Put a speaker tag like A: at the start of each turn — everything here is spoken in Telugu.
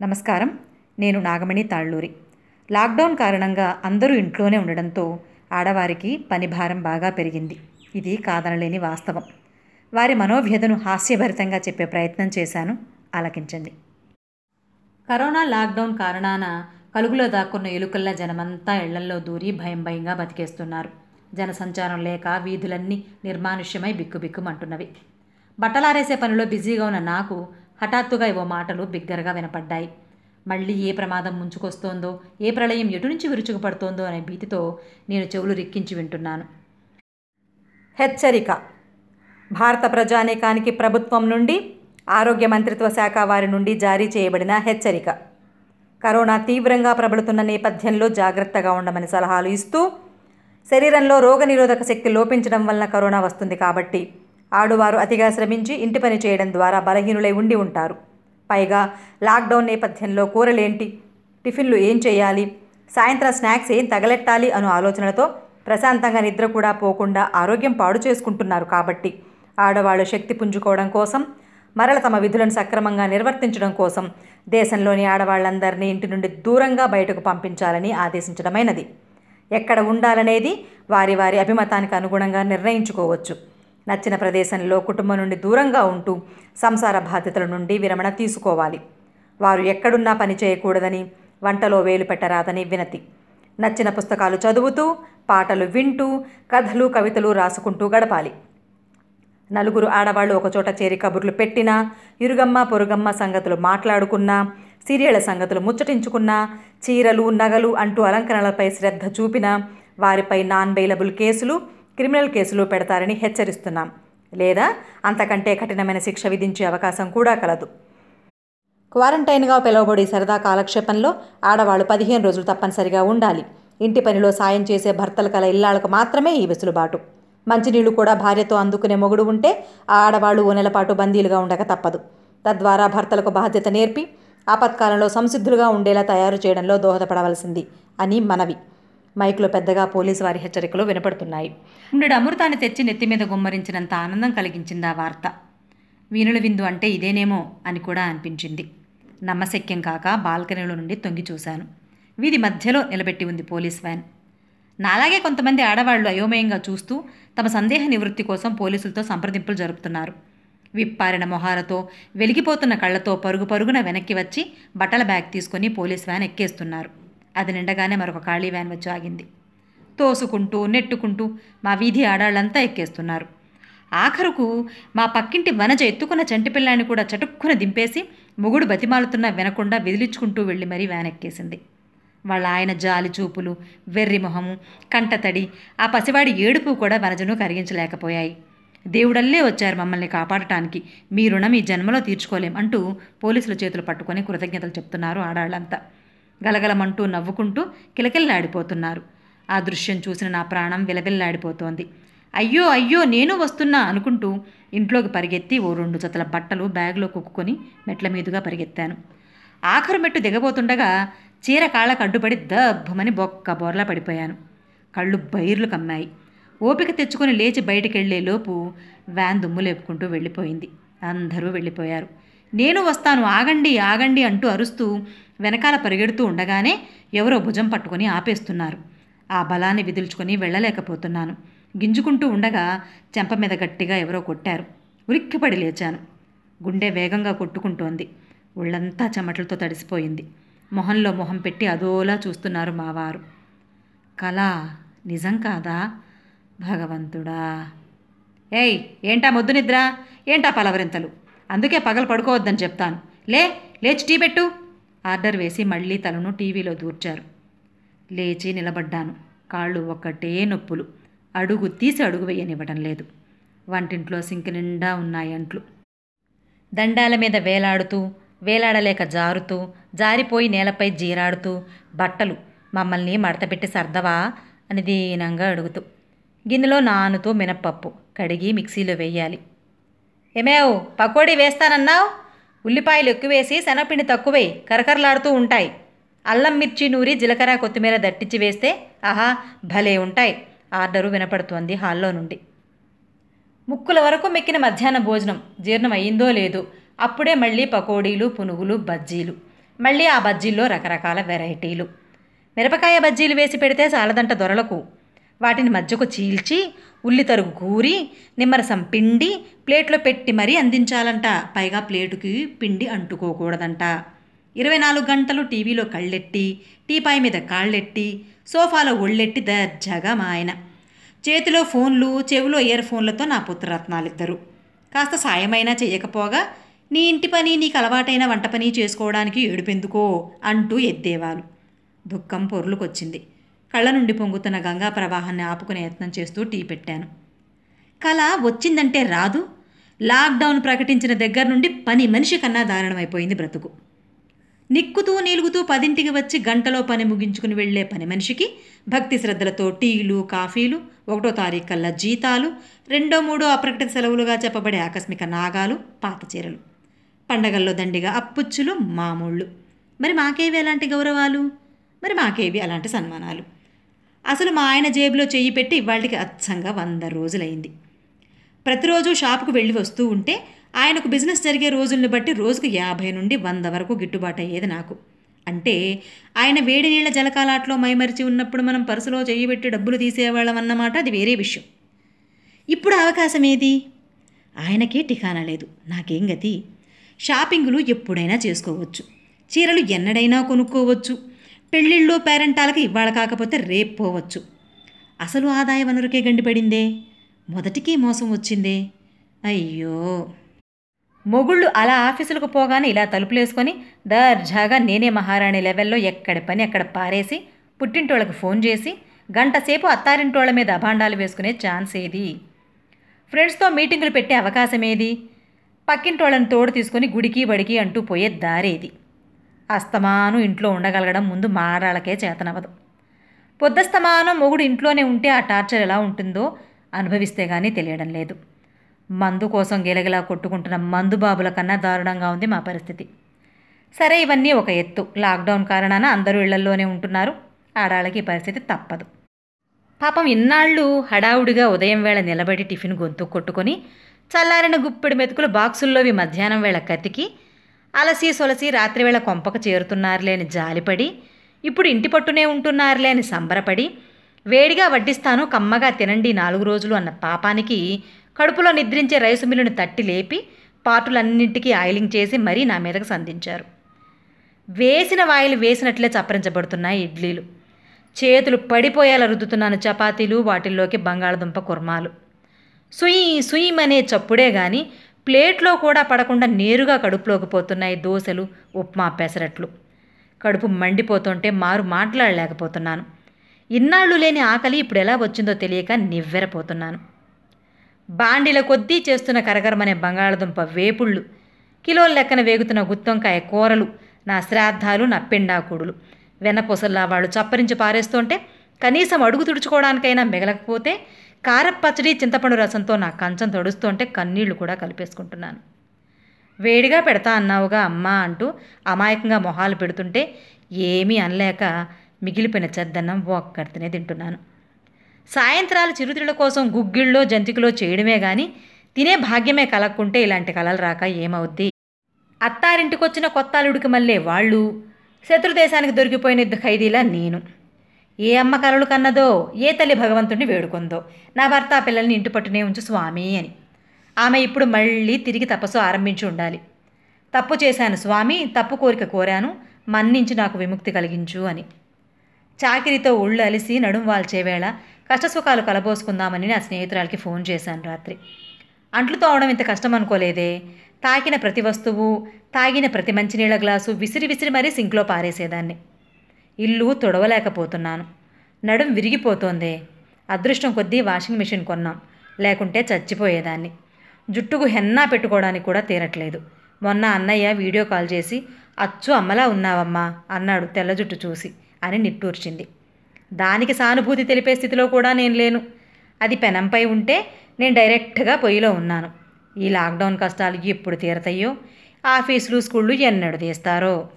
A: నమస్కారం. నేను నాగమణి తాళ్ళూరి. లాక్డౌన్ కారణంగా అందరూ ఇంట్లోనే ఉండడంతో ఆడవారికి పని భారం బాగా పెరిగింది. ఇది కాదనలేని వాస్తవం. వారి మనోవ్యధను హాస్యభరితంగా చెప్పే ప్రయత్నం చేశాను. ఆలకించండి. కరోనా లాక్డౌన్ కారణాన కలుగులో దాక్కున్న ఎలుకల్లా జనమంతా ఇళ్ళల్లో దూరి భయం భయంగా బతికేస్తున్నారు. జనసంచారం లేక వీధులన్నీ నిర్మానుష్యమై బిక్కుబిక్కుమంటున్నవి. బట్టలారేసే పనిలో బిజీగా ఉన్న నాకు హఠాత్తుగా ఏవో మాటలు బిగ్గరగా వినపడ్డాయి. మళ్ళీ ఏ ప్రమాదం ముంచుకొస్తోందో ఏ ప్రళయం ఎటు నుంచి విరుచుకుపడుతోందో అనే భీతితో నేను చెవులు రిక్కించి వింటున్నాను. హెచ్చరిక. భారత ప్రజానీకానికి ప్రభుత్వం నుండి ఆరోగ్య మంత్రిత్వ శాఖ వారి నుండి జారీ చేయబడిన హెచ్చరిక. కరోనా తీవ్రంగా ప్రబలుతున్న నేపథ్యంలో జాగ్రత్తగా ఉండమని సలహాలు ఇస్తూ శరీరంలో రోగనిరోధక శక్తి లోపించడం వలన కరోనా వస్తుంది కాబట్టి ఆడువారు అతిగా శ్రమించి ఇంటి పని చేయడం ద్వారా బలహీనులై ఉండి ఉంటారు. పైగా లాక్డౌన్ నేపథ్యంలో కూరలేంటి? టిఫిన్లు ఏం చేయాలి? సాయంత్రం స్నాక్స్ ఏం తగలెట్టాలి? అను ఆలోచనలతో ప్రశాంతంగా నిద్ర కూడా పోకుండా ఆరోగ్యం పాడు చేసుకుంటున్నారు కాబట్టి ఆడవాళ్ళు శక్తి పుంజుకోవడం కోసం మరల తమ విధులను సక్రమంగా నిర్వర్తించడం కోసం దేశంలోని ఆడవాళ్ళందరినీ ఇంటి నుండి దూరంగా బయటకు పంపించాలని ఆదేశించడమైనది. ఎక్కడ ఉండాలనేది వారి వారి అభిమతానికి అనుగుణంగా నిర్ణయించుకోవచ్చు. నచ్చిన ప్రదేశంలో కుటుంబం నుండి దూరంగా ఉంటూ సంసార బాధ్యతల నుండి విరమణ తీసుకోవాలి. వారు ఎక్కడున్నా పని చేయకూడదని వంటలో వేలు పెట్టరాదని వినతి. నచ్చిన పుస్తకాలు చదువుతూ పాటలు వింటూ కథలు కవితలు రాసుకుంటూ గడపాలి. నలుగురు ఆడవాళ్ళు ఒకచోట చేరి కబుర్లు పెట్టినా ఇరుగమ్మ పొరుగమ్మ సంగతులు మాట్లాడుకున్నా సీరియళ్ళ సంగతులు ముచ్చటించుకున్నా చీరలు నగలు అంటూ అలంకరణలపై శ్రద్ధ చూపినా వారిపై నాన్ బెయిలబుల్ కేసులు క్రిమినల్ కేసులు పెడతారని హెచ్చరిస్తున్నాం. లేదా అంతకంటే కఠినమైన శిక్ష విధించే అవకాశం కూడా కలదు. క్వారంటైన్గా పిలువబడి సరదా కాలక్షేపంలో ఆడవాళ్ళు పదిహేను రోజులు తప్పనిసరిగా ఉండాలి. ఇంటి పనిలో సాయం చేసే భర్తలు కల ఇల్లాలకు మాత్రమే ఈ వెసులుబాటు. మంచినీళ్ళు కూడా భార్యతో అందుకునే మొగుడు ఉంటే ఆ ఆడవాళ్ళు ఓ నెలపాటు బందీలుగా ఉండక తప్పదు. తద్వారా భర్తలకు బాధ్యత నేర్పి ఆపత్కాలంలో సంసిద్ధులుగా ఉండేలా తయారు చేయడంలో దోహదపడవలసింది అని మనవి. మైక్లో పెద్దగా పోలీసు వారి హెచ్చరికలు వినపడుతున్నాయి. ఉండడు అమృతాన్ని తెచ్చి నెత్తి మీద గుమ్మరించినంత ఆనందం కలిగించింది ఆ వార్త. వీణుల విందు అంటే ఇదేనేమో అని కూడా అనిపించింది. నమ్మశక్యం కాక బాల్కనీలో నుండి తొంగి చూశాను. వీధి మధ్యలో నిలబెట్టి ఉంది పోలీస్ వ్యాన్. నాలాగే కొంతమంది ఆడవాళ్ళు అయోమయంగా చూస్తూ తమ సందేహ నివృత్తి కోసం పోలీసులతో సంప్రదింపులు జరుపుతున్నారు. విప్పారిన మొహాలతో వెలిగిపోతున్న కళ్ళతో పరుగు పరుగున వెనక్కి వచ్చి బట్టల బ్యాగ్ తీసుకొని పోలీస్ వ్యాన్ ఎక్కేస్తున్నారు. అది నిండగానే మరొక ఖాళీ వ్యాన్ వచ్చి ఆగింది. తోసుకుంటూ నెట్టుకుంటూ మా వీధి ఆడాళ్ళంతా ఎక్కేస్తున్నారు. ఆఖరుకు మా పక్కింటి వనజ ఎత్తుకున్న చంటి పిల్లాన్ని కూడా చటుక్కున దింపేసి మొగుడు బతిమాలుతున్నా వినకుండా విదిలించుకుంటూ వెళ్ళి మరీ వ్యాన్ ఎక్కేసింది. వాళ్ళ ఆయన జాలి చూపులు వెర్రి మొహము కంటతడి ఆ పసివాడి ఏడుపు కూడా వనజను కరిగించలేకపోయాయి. దేవుడల్లే వచ్చారు మమ్మల్ని కాపాడటానికి. మీ రుణం ఈ జన్మలో తీర్చుకోలేం అంటూ పోలీసుల చేతులు పట్టుకొని కృతజ్ఞతలు చెప్తున్నారు ఆడాళ్ళంతా. గలగలమంటూ నవ్వుకుంటూ కిలకిల్లాడిపోతున్నారు ఆ దృశ్యం చూసిన నా ప్రాణం విలవిల్లాడిపోతోంది అయ్యో అయ్యో నేను వస్తున్నా అనుకుంటూ ఇంట్లోకి పరిగెత్తి ఓ రెండు జతల బట్టలు బ్యాగ్లో కుక్కుని మెట్ల మీదుగా పరిగెత్తాను. ఆఖరు మెట్టు దిగబోతుండగా చీర కాళ్ళకు అడ్డుపడి దబ్బమని బొక్క బోర్లా పడిపోయాను. కళ్ళు బైర్లు కమ్మాయి. ఓపిక తెచ్చుకొని లేచి బయటికెళ్ళే లోపు వ్యాన్ దుమ్ము లేపుకుంటూ వెళ్ళిపోయింది. అందరూ వెళ్ళిపోయారు. నేను వస్తాను ఆగండి ఆగండి అంటూ అరుస్తూ వెనకాల పరిగెడుతూ ఉండగానే ఎవరో భుజం పట్టుకొని ఆపేస్తున్నారు. ఆ బలాన్ని విదిల్చుకొని వెళ్ళలేకపోతున్నాను. గింజుకుంటూ ఉండగా చెంప మీద గట్టిగా ఎవరో కొట్టారు. ఉలిక్కిపడి లేచాను. గుండె వేగంగా కొట్టుకుంటోంది. ఒళ్ళంతా చెమటలతో తడిసిపోయింది. మొహంలో మొహం పెట్టి అదోలా చూస్తున్నారు మావారు కళ నిజం కాదా? భగవంతుడా! ఏయ్ ఏంటా మొద్దు నిద్ర? ఏంటా పలవరింతలు? అందుకే పగలు పడుకోవద్దని చెప్తాను. లే లేచి టీ పెట్టు. ఆర్డర్ వేసి మళ్ళీ తలను టీవీలో దూర్చారు. లేచి నిలబడ్డాను. కాళ్ళు ఒక్కటే నొప్పులు. అడుగు తీసి అడుగు వేయనివ్వటం లేదు. వంటింట్లో సింక్ నిండా ఉన్నాయి అంట్లు. దండాల మీద వేలాడుతూ వేలాడలేక జారుతూ జారిపోయి నేలపై జీరాడుతూ బట్టలు మమ్మల్ని మడతపెట్టి సర్దవా? అని దీనంగా అడుగుతూ. గిన్నెలో నానుతూ మినప్పప్పు కడిగి మిక్సీలో వేయాలి. ఏమేవ్ పకోడీ వేస్తానన్నావు? ఉల్లిపాయలు ఎక్కువేసి శనగపిండి తక్కువే కరకరలాడుతూ ఉంటాయి. అల్లం మిర్చి నూరి జీలకర్ర కొత్తిమీర దట్టించి వేస్తే ఆహా భలే ఉంటాయి. ఆర్డరు వినపడుతోంది హాల్లో నుండి. ముక్కుల వరకు మెక్కిన మధ్యాహ్న భోజనం జీర్ణం అయిందో లేదో అప్పుడే మళ్ళీ పకోడీలు పునుగులు బజ్జీలు. మళ్ళీ ఆ బజ్జీల్లో రకరకాల వెరైటీలు. మిరపకాయ బజ్జీలు వేసి పెడితే చాలదంట దొరలకు. వాటిని మధ్యకు చీల్చి ఉల్లితరుగు కూరి నిమ్మరసం పిండి ప్లేట్లో పెట్టి మరీ అందించాలంట. పైగా ప్లేటుకి పిండి అంటుకోకూడదంట. ఇరవై నాలుగు గంటలు టీవీలో కళ్ళెట్టి టీపాయ్ మీద కాళ్ళెట్టి సోఫాలో ఒళ్ళెట్టి దర్జాగా మా ఆయన. చేతిలో ఫోన్లు చెవిలో ఇయర్ ఫోన్లతో నా పుత్రరత్నాలిద్దరు. కాస్త సాయమైనా చేయకపోగా నీ ఇంటి పని నీకు అలవాటైన వంట పని చేసుకోవడానికి ఏడుపెందుకో అంటూ ఎద్దేవాలు. దుఃఖం పొర్లుకొచ్చింది. కళ్ళ నుండి పొంగుతున్న గంగా ప్రవాహాన్ని ఆపుకునే యత్నం చేస్తూ టీ పెట్టాను. కళ వచ్చిందంటే రాదు. లాక్డౌన్ ప్రకటించిన దగ్గర నుండి పని మనిషి కన్నా దారుణమైపోయింది బ్రతుకు. నిక్కుతూ నీలుగుతూ పదింటికి వచ్చి గంటలో పని ముగించుకుని వెళ్ళే పని మనిషికి భక్తి శ్రద్ధలతో టీలు కాఫీలు ఒకటో తారీఖు కల్లా జీతాలు రెండో మూడో అప్రకటిత సెలవులుగా చెప్పబడే ఆకస్మిక నాగాలు పాత చీరలు. పండగల్లో దండిగా అప్పుచ్చులు మామూళ్ళు. మరి మాకేవి అలాంటి గౌరవాలు? మరి మాకేవి అలాంటి సన్మానాలు? అసలు మా ఆయన జేబులో చెయ్యి పెట్టి ఇవాళకి అచ్చంగా వంద రోజులైంది. ప్రతిరోజు షాపుకు వెళ్ళి వస్తూ ఉంటే ఆయనకు బిజినెస్ జరిగే రోజుల్ని బట్టి రోజుకు యాభై నుండి వంద వరకు గిట్టుబాటు అయ్యేది నాకు. అంటే ఆయన వేడి నీళ్ళ జలకాలాట్లో మైమరిచి ఉన్నప్పుడు మనం పర్సులో చెయ్యి పెట్టి డబ్బులు తీసేవాళ్ళం అన్నమాట అది వేరే విషయం. ఇప్పుడు అవకాశం ఏది? ఆయనకే టికానా లేదు నాకేం గతి? షాపింగులు ఎప్పుడైనా చేసుకోవచ్చు. చీరలు ఎన్నడైనా కొనుక్కోవచ్చు. పెళ్ళిళ్ళు పేరెంటాలకి ఇవాళ కాకపోతే రేపు పోవచ్చు. అసలు ఆదాయ వనరుకే గండిపడిందే? మొదటికి మోసం వచ్చిందే? అయ్యో. మొగుళ్ళు అలా ఆఫీసులకు పోగానే ఇలా తలుపులేసుకొని దర్జాగా నేనే మహారాణి లెవెల్లో ఎక్కడి పని అక్కడ పారేసి పుట్టింటోళ్ళకి ఫోన్ చేసి గంటసేపు అత్తారింటోళ్ళ మీద అభాండాలు వేసుకునే ఛాన్స్ ఏది ఫ్రెండ్స్తో మీటింగులు పెట్టే అవకాశం ఏది పక్కింటోళ్ళని తోడు తీసుకొని గుడికి బడికి అంటూ పోయే దారేది. అస్తమానం ఇంట్లో ఉండగలగడం ముందు మారాళ్ళకే చేతనవదు పొద్దస్తమానం మొగుడు ఇంట్లోనే ఉంటే ఆ టార్చర్ ఎలా ఉంటుందో అనుభవిస్తే కానీ తెలియడం లేదు. మందు కోసం గిలగిలా కొట్టుకుంటున్న మందు బాబుల కన్నా దారుణంగా ఉంది మా పరిస్థితి. సరే ఇవన్నీ ఒక ఎత్తు. లాక్డౌన్ కారణాన అందరూ ఇళ్ళల్లోనే ఉంటున్నారు. ఆడాళ్ళకి పరిస్థితి తప్పదు. పాపం ఇన్నాళ్ళు హడావుడిగా ఉదయం వేళ నిలబడి టిఫిన్ గొంతు కొట్టుకొని చల్లారిన గుప్పెడు మెతుకులు బాక్సుల్లోవి మధ్యాహ్నం వేళ కతికి అలసి సొలసి రాత్రివేళ కొంపకు చేరుతున్నారులే అని జాలిపడి ఇప్పుడు ఇంటి పట్టునే ఉంటున్నారులే అని సంబరపడి వేడిగా వడ్డిస్తాను కమ్మగా తినండి నాలుగు రోజులు అన్న పాపానికి కడుపులో నిద్రించే రైసు మిల్లుని తట్టి లేపి పాటులన్నింటికీ ఆయిలింగ్ చేసి మరీ నా మీదకు సంధించారు. వేసిన వాయిలు వేసినట్లే చప్పరించబడుతున్నాయి ఇడ్లీలు. చేతులు పడిపోయేలా రుద్దుతున్నాను చపాతీలు వాటిల్లోకి బంగాళదుంప కుర్మాలు. సుయి సుయిమనే చప్పుడే కానీ ప్లేట్లో కూడా పడకుండా నేరుగా కడుపులోకి పోతున్నాయి దోశలు ఉప్మా పెసరట్లు. కడుపు మండిపోతుంటే మారు మాట్లాడలేకపోతున్నాను. ఇన్నాళ్ళు లేని ఆకలి ఇప్పుడు ఎలా వచ్చిందో తెలియక నివ్వెరపోతున్నాను. బాండిల కొద్దీ చేస్తున్న కరగరమనే బంగాళదుంప వేపుళ్ళు కిలోల లెక్కన వేగుతున్న గుత్తొంకాయ కూరలు నా శ్రాద్ధాలు నా పిండాకుడులు. వెన్నపూసల్లా వాళ్ళు చప్పరించి పారేస్తుంటే కనీసం అడుగు తుడుచుకోవడానికైనా మిగలకపోతే కారపచ్చడి చింతపండు రసంతో నా కంచం తడుస్తుంటే కన్నీళ్ళు కూడా కలిపేసుకుంటున్నాను. వేడిగా పెడతా అన్నావుగా అమ్మా అంటూ అమాయకంగా మొహాలు పెడుతుంటే ఏమీ అనలేక మిగిలిపోయిన చెద్దన్నం ఒక్కడితేనే తింటున్నాను. సాయంత్రాలు చిరుతిళ్ళ కోసం గుగ్గిళ్ళో జంతికలో చేయడమే కానీ తినే భాగ్యమే కలక్కుంటే ఇలాంటి కలలు రాక ఏమవుద్ది? అత్తారింటికొచ్చిన కొత్త అల్లుడికి మళ్ళీ వాళ్ళు శత్రుదేశానికి దొరికిపోయిన ఖైదీలా నేను. ఏ అమ్మ కలలు కన్నదో ఏ తల్లి భగవంతుడిని వేడుకుందో. నా భర్త ఆ పిల్లల్ని ఇంటి పట్టునే ఉంచు స్వామి అని. ఆమె ఇప్పుడు మళ్ళీ తిరిగి తపస్సు ఆరంభించి ఉండాలి. తప్పు చేశాను స్వామి తప్పు కోరిక కోరాను మన్నించి నాకు విముక్తి కలిగించు అని. చాకిరితో ఒళ్ళు అలిసి నడుం వాల్చే వేళ కష్టసుఖాలు కలబోసుకుందామని నా స్నేహితురాలకి ఫోన్ చేశాను రాత్రి. అంట్లు తోవడం ఇంత కష్టం అనుకోలేదే తాకిన ప్రతి వస్తువు తాగిన ప్రతి మంచినీళ్ళ గ్లాసు విసిరి విసిరి మరీ సింక్లో పారేసేదాన్ని. ఇల్లు తొడవలేకపోతున్నాను. నడుం విరిగిపోతోంది. అదృష్టం కొద్దీ వాషింగ్ మిషన్ కొన్నాం. లేకుంటే చచ్చిపోయేదాన్ని. జుట్టుకు హెన్నా పెట్టుకోవడానికి కూడా తీరట్లేదు. మొన్న అన్నయ్య వీడియో కాల్ చేసి అచ్చు అమ్మలా ఉన్నావమ్మా అన్నాడు తెల్ల జుట్టు చూసి అని నిట్టూర్చింది. దానికి సానుభూతి తెలిపే స్థితిలో కూడా నేను లేను. అది పెనంపై ఉంటే నేను డైరెక్ట్గా పొయ్యిలో ఉన్నాను. ఈ లాక్డౌన్ కష్టాలు ఎప్పుడు తీరతాయో? ఆఫీసులు స్కూళ్ళు ఎన్నడు తీస్తారో?